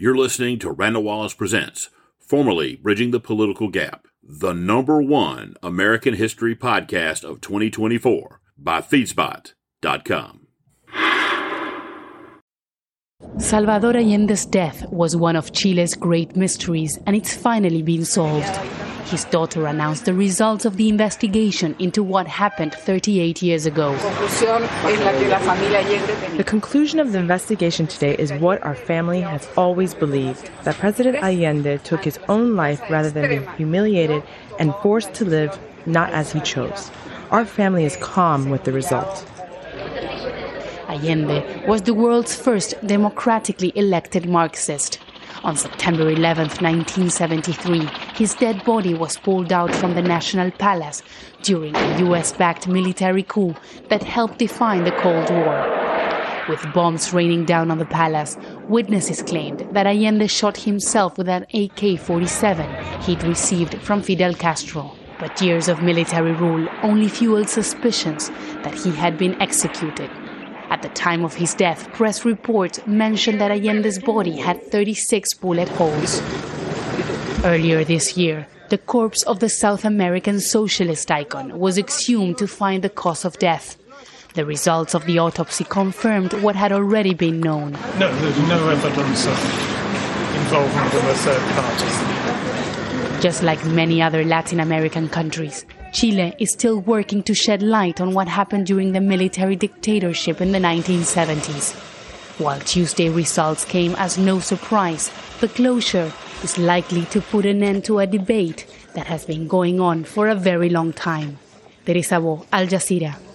You're listening to Randall Wallace Presents, formerly Bridging the Political Gap, the number one American history podcast of 2024 by Feedspot.com. Salvador Allende's death was one of Chile's great mysteries, and it's finally been solved. His daughter announced the results of the investigation into what happened 38 years ago. The conclusion of the investigation today is what our family has always believed that President Allende took his own life rather than be humiliated and forced to live not as he chose. Our family is calm with the result. Allende was the world's first democratically elected Marxist. On September 11, 1973, his dead body was pulled out from the National Palace during a US backed military coup that helped define the Cold War. With bombs raining down on the palace, witnesses claimed that Allende shot himself with an AK 47 he'd received from Fidel Castro. But years of military rule only fueled suspicions that he had been executed. At the time of his death, press reports mentioned that Allende's body had 36 bullet holes. Earlier this year, the corpse of the South American socialist icon was exhumed to find the cause of death. The results of the autopsy confirmed what had already been known. No, there's no evidence of involvement of a third party. Just like many other Latin American countries, Chile is still working to shed light on what happened during the military dictatorship in the 1970s. While Tuesday results came as no surprise, the closure is likely to put an end to a debate that has been going on for a very long time. Teresa Bo, Al Jazeera.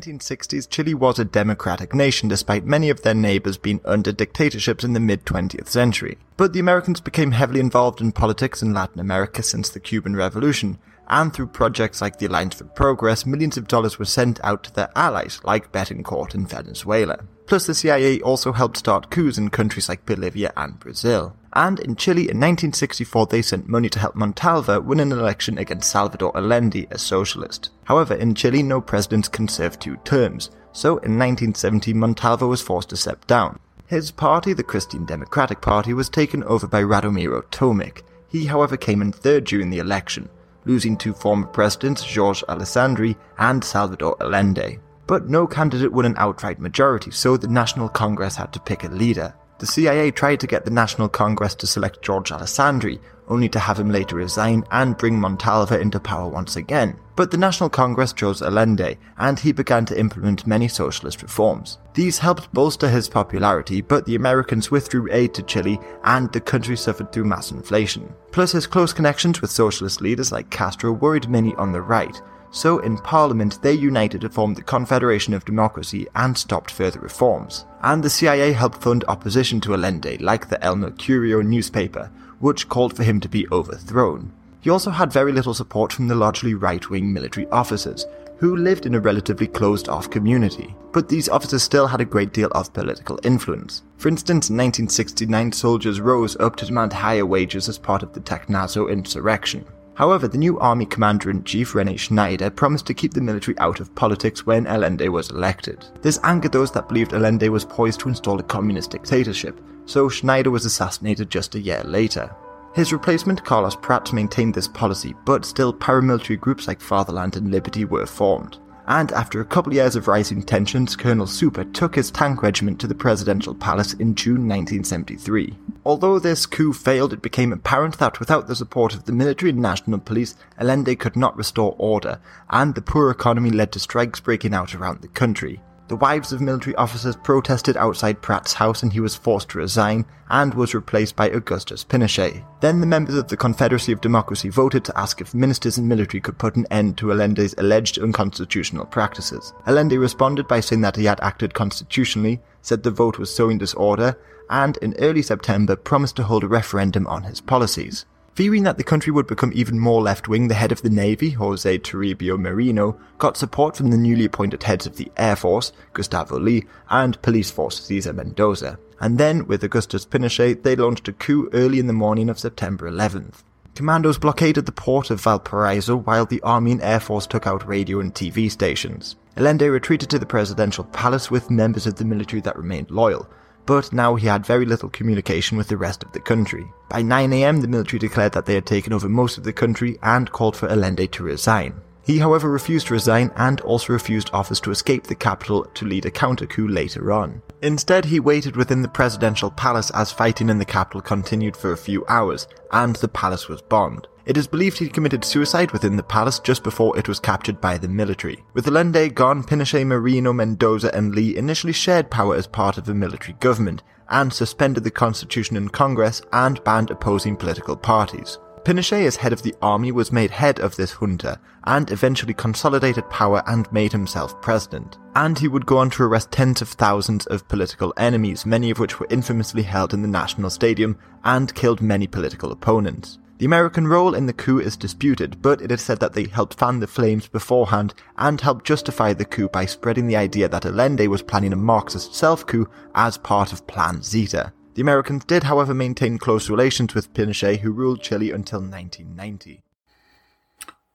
1960s, Chile was a democratic nation despite many of their neighbors being under dictatorships in the mid 20th century. But the Americans became heavily involved in politics in Latin America since the Cuban Revolution, and through projects like the Alliance for Progress, millions of dollars were sent out to their allies, like Betancourt in Venezuela. Plus, the CIA also helped start coups in countries like Bolivia and Brazil. And in Chile in 1964, they sent money to help Montalva win an election against Salvador Allende, a socialist. However, in Chile, no presidents can serve two terms, so in 1970, Montalva was forced to step down. His party, the Christian Democratic Party, was taken over by Radomiro Tomic. He, however, came in third during the election, losing to former presidents Jorge Alessandri and Salvador Allende. But no candidate won an outright majority, so the National Congress had to pick a leader. The CIA tried to get the National Congress to select George Alessandri, only to have him later resign and bring Montalva into power once again. But the National Congress chose Allende, and he began to implement many socialist reforms. These helped bolster his popularity, but the Americans withdrew aid to Chile, and the country suffered through mass inflation. Plus, his close connections with socialist leaders like Castro worried many on the right, so in Parliament they united to form the Confederation of Democracy and stopped further reforms. And the CIA helped fund opposition to Allende, like the El Mercurio newspaper, which called for him to be overthrown. He also had very little support from the largely right wing military officers, who lived in a relatively closed off community. But these officers still had a great deal of political influence. For instance, in 1969, soldiers rose up to demand higher wages as part of the Tacnazo insurrection. However, the new army commander in chief, Rene Schneider, promised to keep the military out of politics when Allende was elected. This angered those that believed Allende was poised to install a communist dictatorship, so Schneider was assassinated just a year later. His replacement, Carlos Pratt, maintained this policy, but still paramilitary groups like Fatherland and Liberty were formed. And after a couple years of rising tensions, Colonel Souper took his tank regiment to the presidential palace in June 1973. Although this coup failed, it became apparent that without the support of the military and national police, Allende could not restore order, and the poor economy led to strikes breaking out around the country. The wives of military officers protested outside Pratt's house and he was forced to resign and was replaced by Augustus Pinochet. Then the members of the Confederacy of Democracy voted to ask if ministers and military could put an end to Allende's alleged unconstitutional practices. Allende responded by saying that he had acted constitutionally, said the vote was sowing disorder, and in early September promised to hold a referendum on his policies. Fearing that the country would become even more left wing, the head of the Navy, Jose Toribio Merino, got support from the newly appointed heads of the Air Force, Gustavo Leigh, and Police Force, Cesar Mendoza. And then, with Augustus Pinochet, they launched a coup early in the morning of September 11th. Commandos blockaded the port of Valparaiso while the Army and Air Force took out radio and TV stations. Allende retreated to the presidential palace with members of the military that remained loyal, but now he had very little communication with the rest of the country. By 9am, the military declared that they had taken over most of the country and called for Allende to resign. He, however, refused to resign and also refused offers to escape the capital to lead a counter coup later on. Instead, he waited within the presidential palace as fighting in the capital continued for a few hours, and the palace was bombed. It is believed he committed suicide within the palace just before it was captured by the military. With Allende gone, Pinochet, Merino, Mendoza, and Leigh initially shared power as part of a military government, and suspended the constitution and Congress and banned opposing political parties. Pinochet, as head of the army, was made head of this junta and eventually consolidated power and made himself president. And he would go on to arrest tens of thousands of political enemies, many of which were infamously held in the National Stadium, and killed many political opponents. The American role in the coup is disputed, but it is said that they helped fan the flames beforehand and helped justify the coup by spreading the idea that Allende was planning a Marxist self coup as part of Plan Zeta. The Americans did, however, maintain close relations with Pinochet, who ruled Chile until 1990.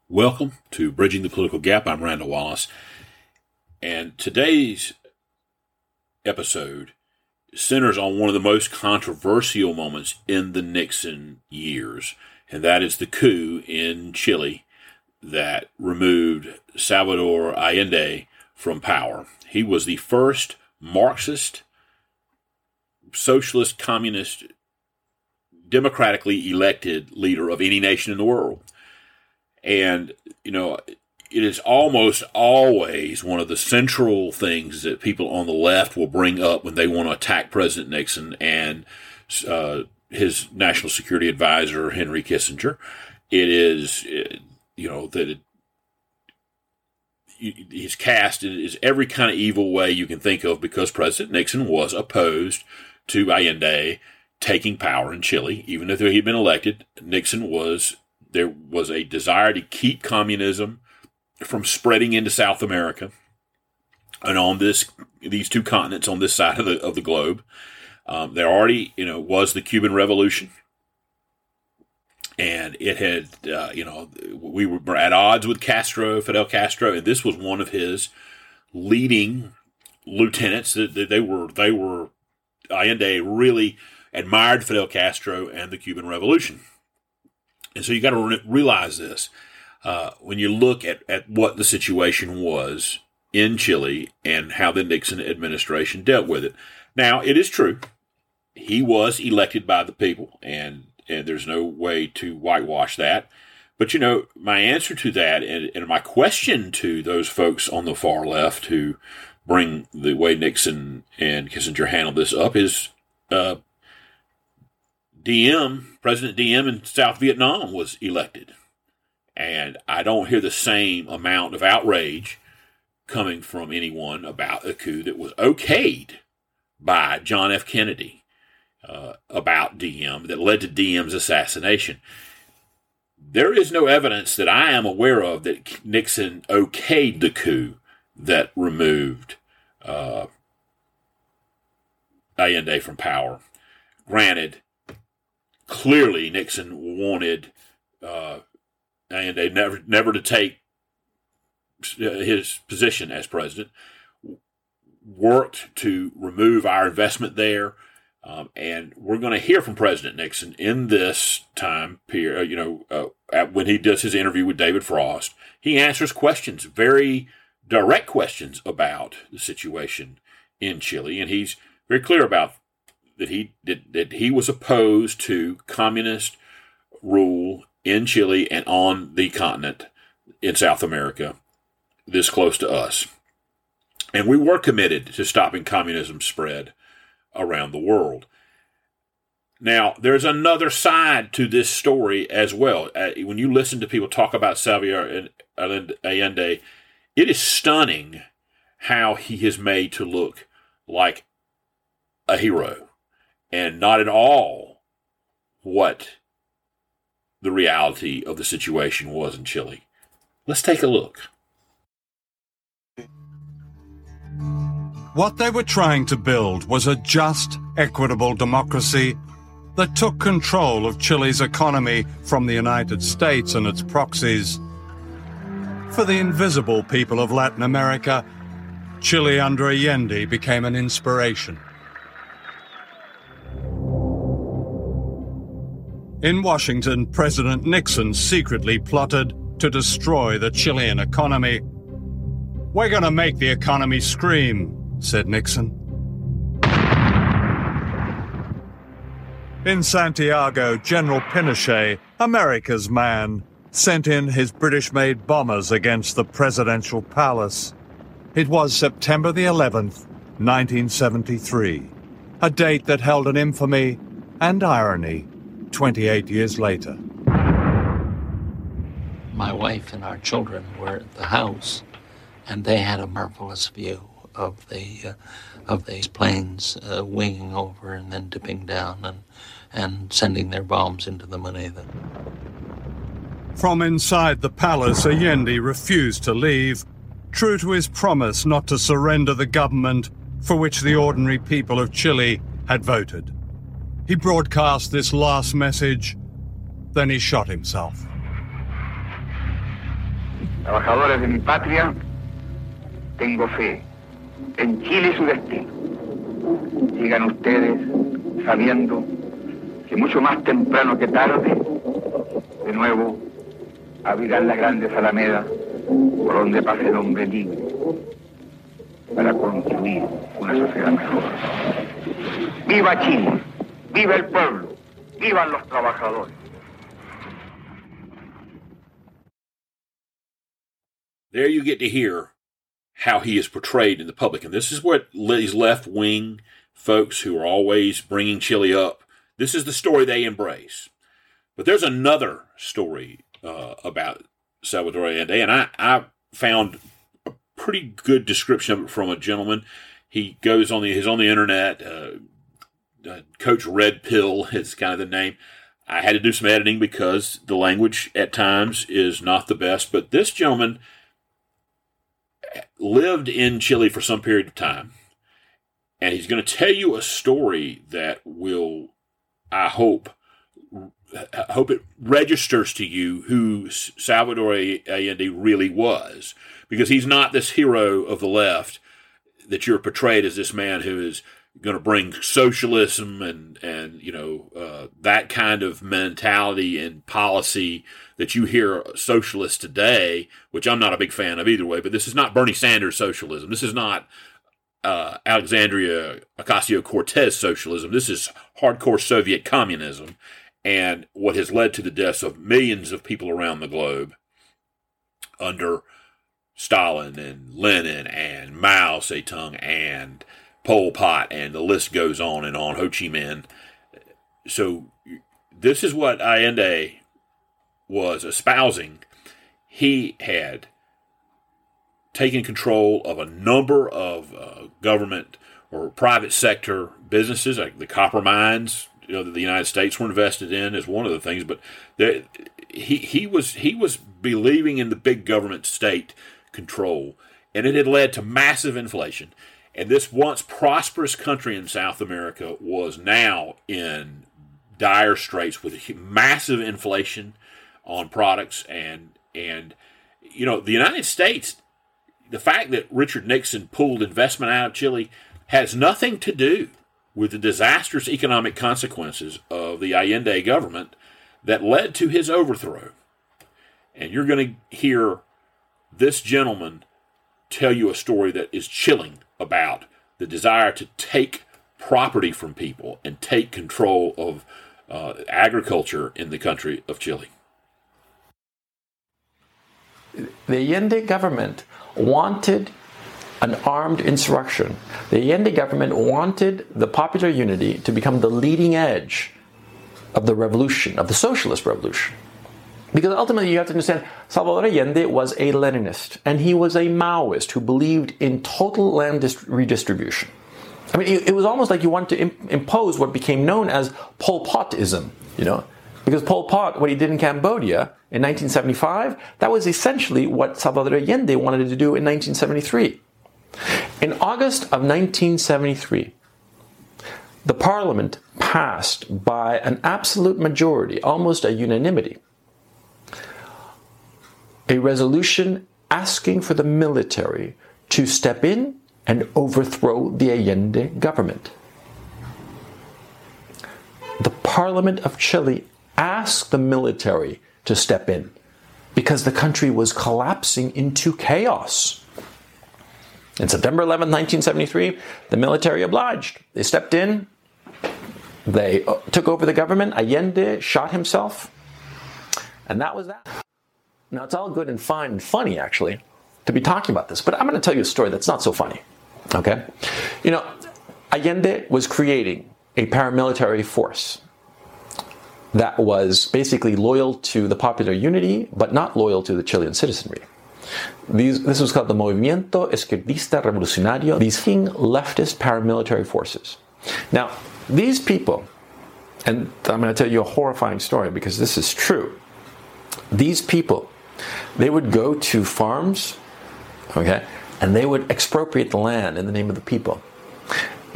Welcome to Bridging the Political Gap. I'm Randall Wallace. And today's episode centers on one of the most controversial moments in the Nixon years, and that is the coup in Chile that removed Salvador Allende from power. He was the first Marxist socialist, communist, democratically elected leader of any nation in the world. And, you know, it is almost always one of the central things that people on the left will bring up when they want to attack President Nixon and uh, his national security advisor, Henry Kissinger. It is, uh, you know, that it, he's cast is every kind of evil way you can think of because President Nixon was opposed to Allende taking power in Chile. Even if he had been elected, Nixon was there was a desire to keep communism from spreading into South America and on this these two continents on this side of the of the globe. Um, there already, you know, was the Cuban Revolution, and it had, uh, you know, we were at odds with Castro, Fidel Castro, and this was one of his leading lieutenants. They were they were Allende really admired Fidel Castro and the Cuban Revolution. And so you got to re- realize this. Uh, when you look at, at what the situation was in Chile and how the Nixon administration dealt with it. Now, it is true. He was elected by the people, and, and there's no way to whitewash that. But, you know, my answer to that and, and my question to those folks on the far left who bring the way Nixon and Kissinger handled this up is uh, Diem, President Diem in South Vietnam was elected. And I don't hear the same amount of outrage coming from anyone about a coup that was okayed by John F. Kennedy uh, about Diem that led to Diem's assassination. There is no evidence that I am aware of that Nixon okayed the coup that removed uh, Allende from power. Granted, clearly Nixon wanted uh, Allende never never to take his position as president. Worked to remove our investment there. Um, and we're going to hear from President Nixon in this time period. You know, uh, at, when he does his interview with David Frost, he answers questions very direct questions about the situation in Chile, and he's very clear about that he that, that he was opposed to communist rule in Chile and on the continent in South America, this close to us. And we were committed to stopping communism spread around the world. Now, there's another side to this story as well. Uh, when you listen to people talk about Salvador Allende, it is stunning how he is made to look like a hero and not at all what the reality of the situation was in Chile. Let's take a look. What they were trying to build was a just, equitable democracy that took control of Chile's economy from the United States and its proxies. For the invisible people of Latin America, Chile under Allende became an inspiration. In Washington, President Nixon secretly plotted to destroy the Chilean economy. We're going to make the economy scream, said Nixon. In Santiago, General Pinochet, America's man, sent in his British made bombers against the presidential palace. It was September the 11th, 1973, a date that held an infamy and irony 28 years later. My wife and our children were at the house, and they had a marvelous view of the uh, of these planes uh, winging over and then dipping down and and sending their bombs into the Moneda. From inside the palace, Allende refused to leave, true to his promise not to surrender the government for which the ordinary people of Chile had voted. He broadcast this last message, then he shot himself. Trabajadores de mi patria, tengo fe en Chile su destino. Sigan ustedes sabiendo que mucho más temprano que tarde, de nuevo abrirán las grandes alamedas por donde pase el hombre libre para construir una sociedad mejor. ¡Viva Chile! ¡Viva el pueblo! ¡Vivan los trabajadores! There you get to hear how he is portrayed in the public. And this is what these left wing folks who are always bringing Chile up, this is the story they embrace. But there's another story uh, about Salvador Allende, and I, I found a pretty good description of it from a gentleman. He goes on the, he's on the internet. Uh, uh, Coach Red Pill is kind of the name. I had to do some editing because the language at times is not the best, but this gentleman lived in Chile for some period of time, and he's going to tell you a story that will, I hope, I hope it registers to you who Salvador Allende really was, because he's not this hero of the left that you're portrayed as this man who is going to bring socialism and and you know uh, that kind of mentality and policy that you hear socialists today, which I'm not a big fan of either way. But this is not Bernie Sanders socialism. This is not uh, Alexandria Ocasio Cortez socialism. This is hardcore Soviet communism, and what has led to the deaths of millions of people around the globe under Stalin and Lenin and Mao Zedong and Pol Pot, and the list goes on and on, Ho Chi Minh. So this is what Allende was espousing. He had taken control of a number of uh, government or private sector businesses, like the copper mines, you know, that the United States were invested in, is one of the things. But there, he he was he was believing in the big government state control, and it had led to massive inflation. And this once prosperous country in South America was now in dire straits with massive inflation on products and and you know the United States the fact that Richard Nixon pulled investment out of Chile has nothing to do with the disastrous economic consequences of the Allende government that led to his overthrow. And you're going to hear this gentleman tell you a story that is chilling about the desire to take property from people and take control of uh, agriculture in the country of Chile. The Allende government wanted an armed insurrection. The Allende government wanted the popular unity to become the leading edge of the revolution, of the socialist revolution. Because ultimately, you have to understand, Salvador Allende was a Leninist, and he was a Maoist who believed in total land redistribution. I mean, it, was almost like you wanted to imp- impose what became known as Pol Potism, you know, Because Pol Pot, what he did in Cambodia in 1975, that was essentially what Salvador Allende wanted to do in 1973. In August of 1973, the parliament passed by an absolute majority, almost a unanimity, a resolution asking for the military to step in and overthrow the Allende government. The Parliament of Chile asked the military to step in because the country was collapsing into chaos. In September 11, 1973, the military obliged. They stepped in, they uh, took over the government. Allende shot himself, and that was that. Now, it's all good and fine and funny, actually, to be talking about this, but I'm going to tell you a story that's not so funny. Okay? You know, Allende was creating a paramilitary force that was basically loyal to the popular unity, but not loyal to the Chilean citizenry. These, this was called the Movimiento Izquierdista Revolucionario, these leftist paramilitary forces. Now, these people, and I'm going to tell you a horrifying story because this is true. These people, they would go to farms, okay, and they would expropriate the land in the name of the people.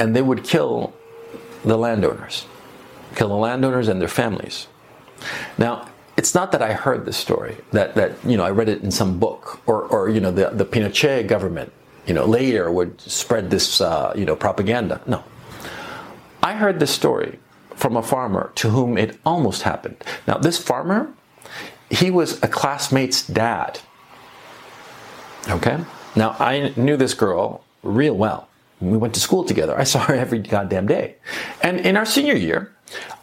And they would kill the landowners kill the landowners and their families. Now, it's not that I heard this story, that, that you know, I read it in some book, or, or you know, the, the Pinochet government, you know, later would spread this, uh, you know, propaganda. No. I heard this story from a farmer to whom it almost happened. Now, this farmer, he was a classmate's dad. Okay? Now, I knew this girl real well. We went to school together. I saw her every goddamn day. And in our senior year,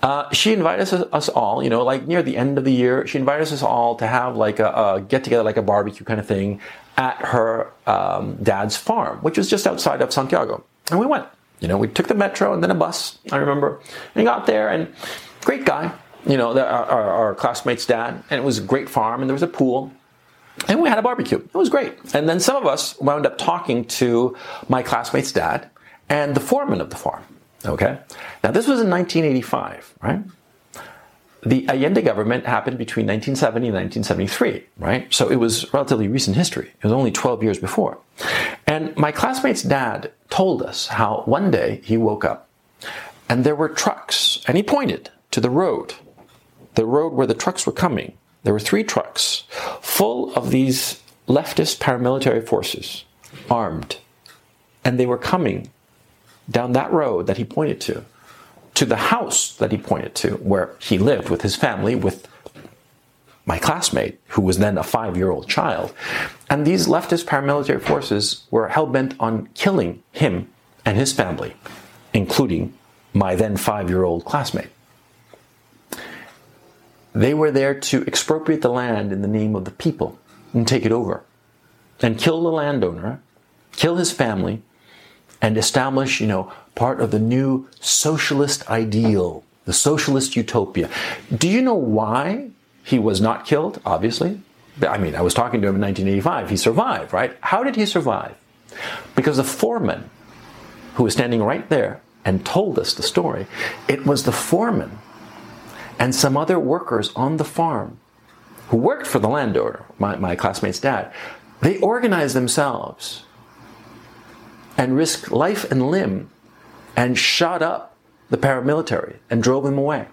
uh, she invited us, us, all, you know, like near the end of the year, she invited us all to have like a, a get together, like a barbecue kind of thing at her um, dad's farm, which was just outside of Santiago. And we went. You know, we took the metro and then a bus, I remember. And got there and great guy, you know, the, our, our classmate's dad. And it was a great farm and there was a pool. And we had a barbecue. It was great. And then some of us wound up talking to my classmate's dad and the foreman of the farm. Okay? Now, this was in 1985, right? The Allende government happened between 1970 and 1973, right? So it was relatively recent history. It was only 12 years before. And my classmate's dad told us how one day he woke up and there were trucks, and he pointed to the road, the road where the trucks were coming. There were three trucks full of these leftist paramilitary forces, armed, and they were coming down that road that he pointed to, to the house that he pointed to, where he lived with his family, with my classmate, who was then a five year old child. And these leftist paramilitary forces were hell bent on killing him and his family, including my then five year old classmate. They were there to expropriate the land in the name of the people and take it over and kill the landowner, kill his family, and establish, you know, part of the new socialist ideal, the socialist utopia. Do you know why he was not killed? Obviously. I mean, I was talking to him in 1985. He survived, right? How did he survive? Because the foreman who was standing right there and told us the story, it was the foreman and some other workers on the farm who worked for the landowner, my, my classmate's dad. They organized themselves and risked life and limb and shot up the paramilitary and drove them away.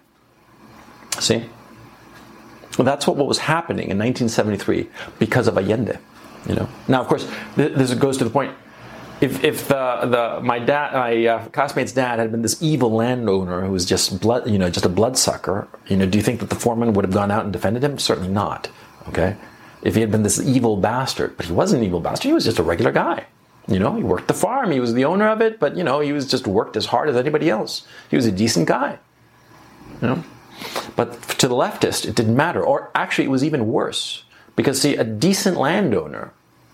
See? Well, that's what, what was happening in 1973 because of Allende. You know. Now, of course, this goes to the point. If, if the, the my dad, my uh, classmate's dad had been this evil landowner who was just blood, you know, just a bloodsucker, you know, do you think that the foreman would have gone out and defended him? Certainly not. Okay. If he had been this evil bastard, but he wasn't an evil bastard. He was just a regular guy. You know, he worked the farm. He was the owner of it, but you know, he was just worked as hard as anybody else. He was a decent guy. You know, but to the leftist, it didn't matter. Or actually, it was even worse because see, a decent landowner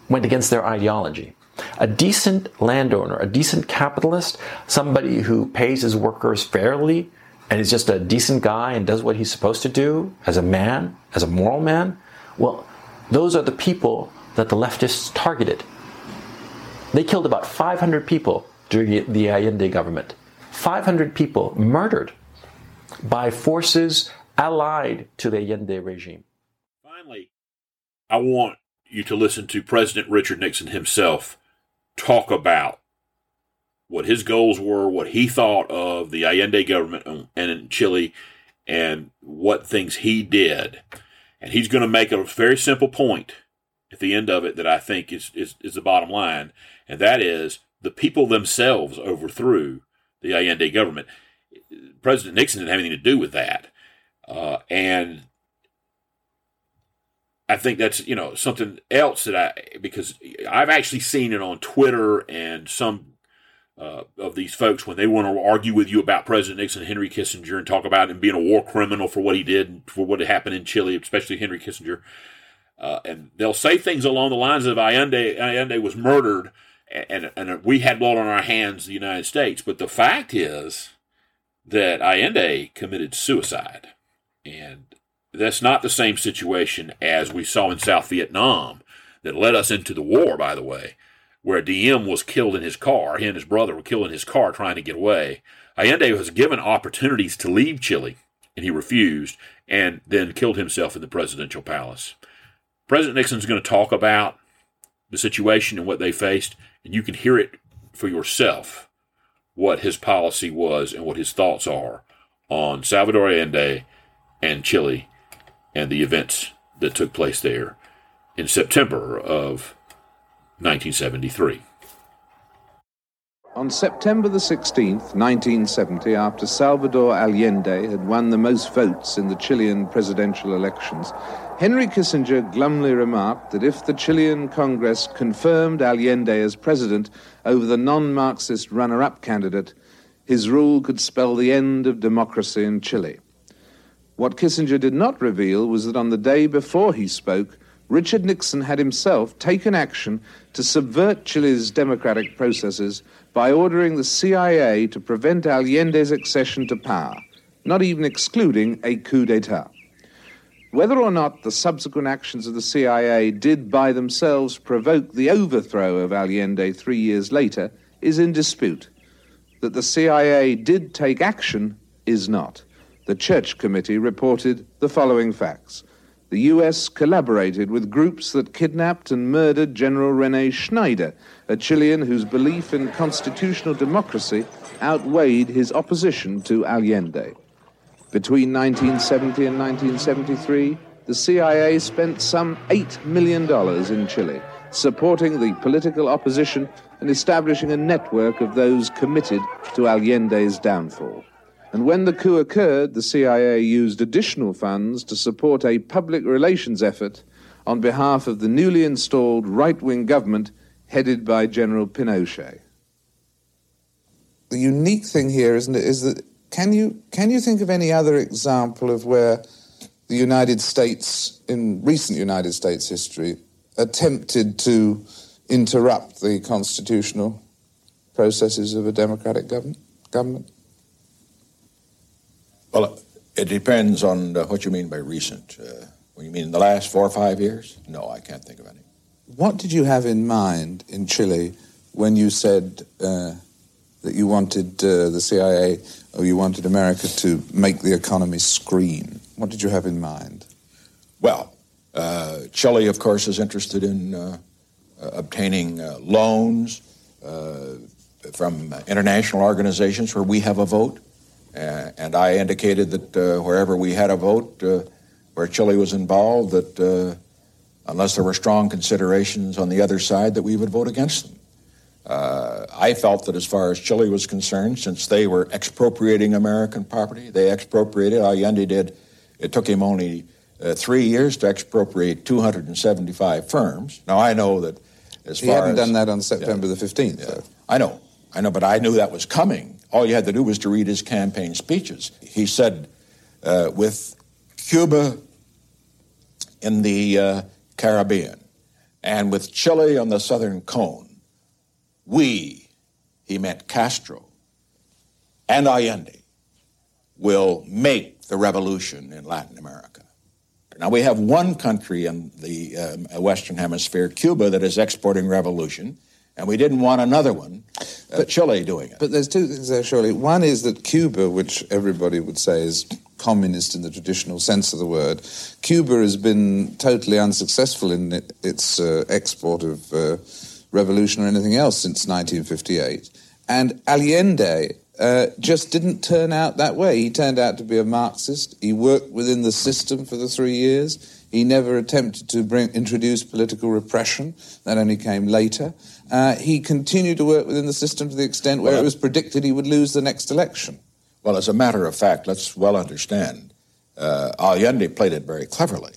went against their ideology. A decent landowner, a decent capitalist, somebody who pays his workers fairly and is just a decent guy and does what he's supposed to do as a man, as a moral man, well, those are the people that the leftists targeted. They killed about 500 people during the Allende government. 500 people murdered by forces allied to the Allende regime. Finally, I want you to listen to President Richard Nixon himself talk about what his goals were, what he thought of the Allende government and in Chile, and what things he did. And he's going to make a very simple point at the end of it that I think is, is, is the bottom line, and that is the people themselves overthrew the Allende government. President Nixon didn't have anything to do with that. Uh, and I think that's you know something else that I because I've actually seen it on Twitter and some uh, of these folks when they want to argue with you about President Nixon, Henry Kissinger, and talk about him being a war criminal for what he did for what happened in Chile, especially Henry Kissinger. Uh, and they'll say things along the lines of Allende, Allende was murdered and, and we had blood on our hands, the United States. But the fact is that Allende committed suicide. And that's not the same situation as we saw in South Vietnam that led us into the war, by the way, where Diem was killed in his car. He and his brother were killed in his car trying to get away. Allende was given opportunities to leave Chile, and he refused, and then killed himself in the presidential palace. President Nixon's going to talk about the situation and what they faced, and you can hear it for yourself what his policy was and what his thoughts are on Salvador Allende and Chile and the events that took place there in September of 1973. On September the 16th, 1970, after Salvador Allende had won the most votes in the Chilean presidential elections, Henry Kissinger glumly remarked that if the Chilean Congress confirmed Allende as president over the non Marxist runner up candidate, his rule could spell the end of democracy in Chile. What Kissinger did not reveal was that on the day before he spoke, Richard Nixon had himself taken action to subvert Chile's democratic processes by ordering the CIA to prevent Allende's accession to power, not even excluding a coup d'etat. Whether or not the subsequent actions of the CIA did by themselves provoke the overthrow of Allende three years later is in dispute. That the CIA did take action is not. The Church Committee reported the following facts. The US collaborated with groups that kidnapped and murdered General Rene Schneider, a Chilean whose belief in constitutional democracy outweighed his opposition to Allende. Between 1970 and 1973, the CIA spent some $8 million in Chile, supporting the political opposition and establishing a network of those committed to Allende's downfall. And when the coup occurred, the CIA used additional funds to support a public relations effort on behalf of the newly installed right wing government headed by General Pinochet. The unique thing here, isn't it, is that can you can you think of any other example of where the United States, in recent United States history, attempted to interrupt the constitutional processes of a democratic government? government? Well, it depends on what you mean by recent. Uh, when you mean in the last four or five years? No, I can't think of any. What did you have in mind in Chile when you said uh, that you wanted uh, the CIA or you wanted America to make the economy scream. What did you have in mind? Well, uh, Chile, of course, is interested in uh, uh obtaining uh, loans uh, from international organizations where we have a vote. And I indicated that wherever we had a vote, where Chile was involved, that unless there were strong considerations on the other side, that we would vote against them. Uh, I felt that as far as Chile was concerned, since they were expropriating American property, they expropriated, Allende did, it took him only uh, three years to expropriate 275 firms. Now, I know that as he far hadn't as, done that on September yeah, the 15th, yeah. I know, I know, but I knew that was coming. All you had to do was to read his campaign speeches. He said, uh, with Cuba in the uh, Caribbean and with Chile on the southern cone, we, he meant Castro, and Allende, will make the revolution in Latin America. Now, we have one country in the um, Western Hemisphere, Cuba, that is exporting revolution, And we didn't want another one, uh, Chile doing it. But there's two things there, surely. One is that Cuba, which everybody would say is communist in the traditional sense of the word, Cuba has been totally unsuccessful in it, its uh, export of uh, revolution or anything else since 1958. And Allende uh, just didn't turn out that way. He turned out to be a Marxist. He worked within the system for the three years. He never attempted to bring, introduce political repression. That only came later. Uh, he continued to work within the system to the extent where Well, it was predicted he would lose the next election. Well, as a matter of fact, let's well understand, uh, Allende played it very cleverly.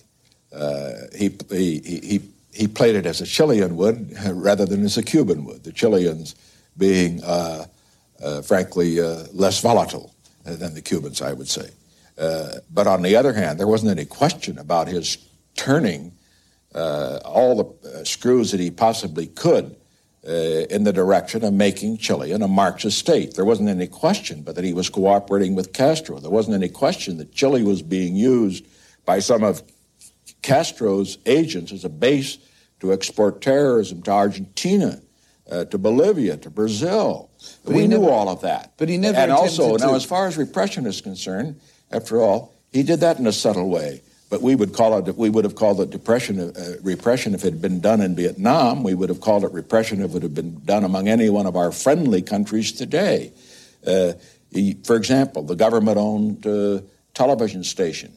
Uh, he, he, he, he played it as a Chilean would rather than as a Cuban would, the Chileans being, uh, uh, frankly, uh, less volatile uh, than the Cubans, I would say. Uh, but on the other hand, there wasn't any question about his turning uh, all the uh, screws that he possibly could uh, in the direction of making Chile a Marxist state. There wasn't any question but that he was cooperating with Castro. There wasn't any question that Chile was being used by some of Castro's agents as a base to export terrorism to Argentina, uh, to Bolivia, to Brazil. But we knew never- all of that. but he never And also, attempted now as far as repression is concerned, after all, he did that in a subtle way. But we would call it, we would have called it depression, uh, repression if it had been done in Vietnam. We would have called it repression if it had been done among any one of our friendly countries today. Uh, for example, the government owned uh, television station.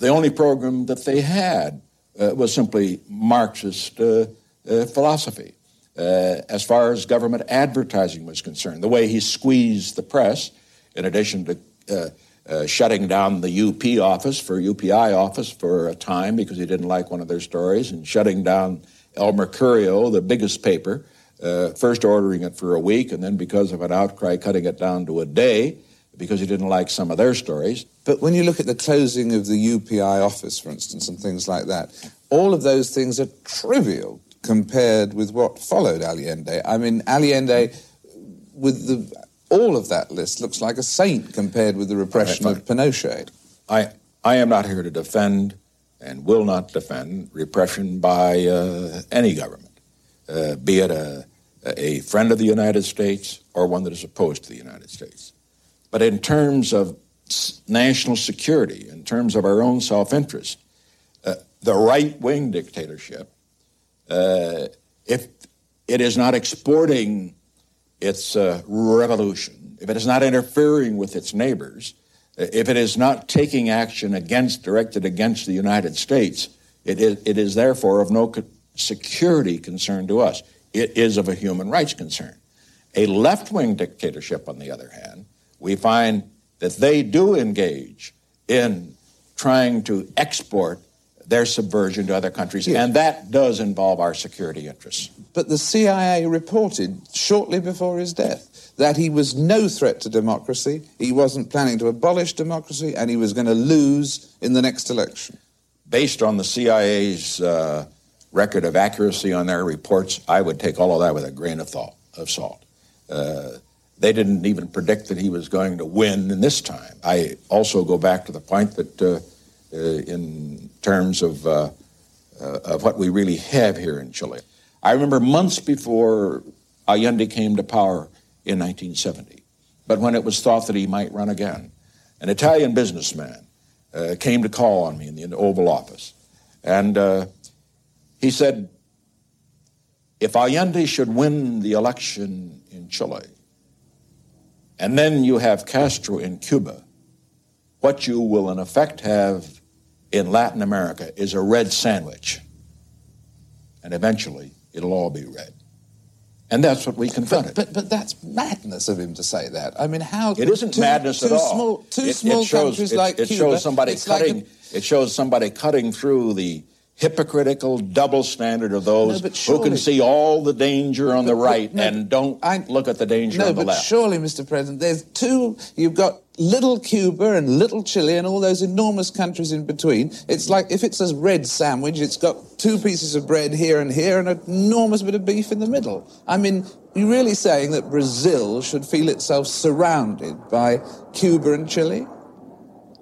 The only program that they had uh, was simply Marxist uh, uh, philosophy. As far as government advertising was concerned, the way he squeezed the press, in addition to uh, shutting down the UP office for UPI office for a time because he didn't like one of their stories, and shutting down El Mercurio, the biggest paper, uh, first ordering it for a week, and then because of an outcry, cutting it down to a day because he didn't like some of their stories. But when you look at the closing of the UPI office, for instance, and things like that, all of those things are trivial compared with what followed Allende. I mean, Allende, with the, all of that list, looks like a saint compared with the repression right, of Pinochet. I, I am not here to defend and will not defend repression by uh, any government, uh, be it a, a friend of the United States or one that is opposed to the United States. But in terms of national security, in terms of our own self interest, uh, the right wing dictatorship, uh, if it is not exporting its uh, revolution, if it is not interfering with its neighbors, uh, if it is not taking action against, directed against the United States, it is, it is therefore of no security concern to us. It is of a human rights concern. A left wing dictatorship, on the other hand, we find that they do engage in trying to export their subversion to other countries, and that does involve our security interests. But the CIA reported shortly before his death that he was no threat to democracy, he wasn't planning to abolish democracy, and he was going to lose in the next election. Based on the CIA's uh, record of accuracy on their reports, I would take all of that with a grain of, thought, of salt. Uh, they didn't even predict that he was going to win in this time. I also go back to the point that, uh, in terms of, uh, uh, of what we really have here in Chile, I remember months before Allende came to power in 1970, but when it was thought that he might run again, an Italian businessman uh, came to call on me in the Oval Office, and uh, he said, "If Allende should win the election in Chile." and then you have Castro in Cuba, what you will in effect have in Latin America is a red sandwich. And eventually it'll all be red. And that's what we confronted. But, but that's madness of him to say that. I mean, how it isn't two, madness two at all. Small, two it, small it shows, countries it, like it Cuba. shows somebody it's like cutting. a- it shows somebody cutting through the hypocritical double standard of those No, but who can see all the danger on the But- but- right no, and don't look at the danger No, on the but left. surely, Mr. President, there's two. You've got little Cuba and little Chile and all those enormous countries in between. It's like if it's a red sandwich, it's got two pieces of bread here and here and an enormous bit of beef in the middle. I mean, you're really saying that Brazil should feel itself surrounded by Cuba and Chile?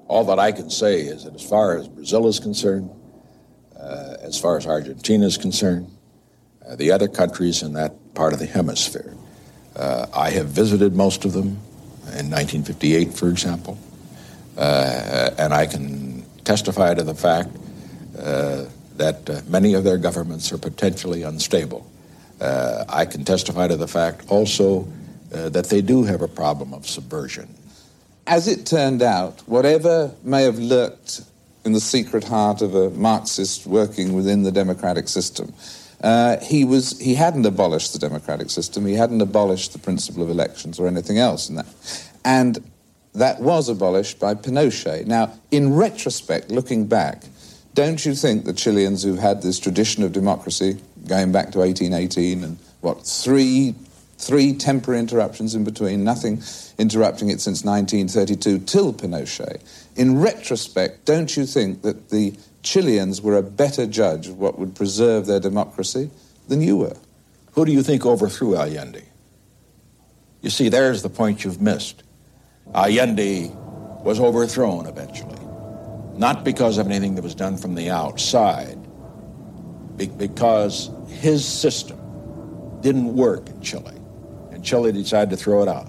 All that I can say is that as far as Brazil is concerned, uh, as far as Argentina is concerned, uh, the other countries in that part of the hemisphere. Uh, I have visited most of them in 1958, for example, uh, and I can testify to the fact uh, that uh, many of their governments are potentially unstable. I can testify to the fact also that they do have a problem of subversion. As it turned out, whatever may have lurked in the secret heart of a Marxist working within the democratic system, uh, he was he hadn't abolished the democratic system. He hadn't abolished the principle of elections or anything else in that, and that was abolished by Pinochet. Now, in retrospect, looking back, don't you think the Chileans who've had this tradition of democracy going back to 1818 and what three three temporary interruptions in between, nothing interrupting it since 1932 till Pinochet. In retrospect, don't you think that the Chileans were a better judge of what would preserve their democracy than you were. Who do you think overthrew Allende? You see, there's the point you've missed. Allende was overthrown eventually, not because of anything that was done from the outside, because his system didn't work in Chile, and Chile decided to throw it out.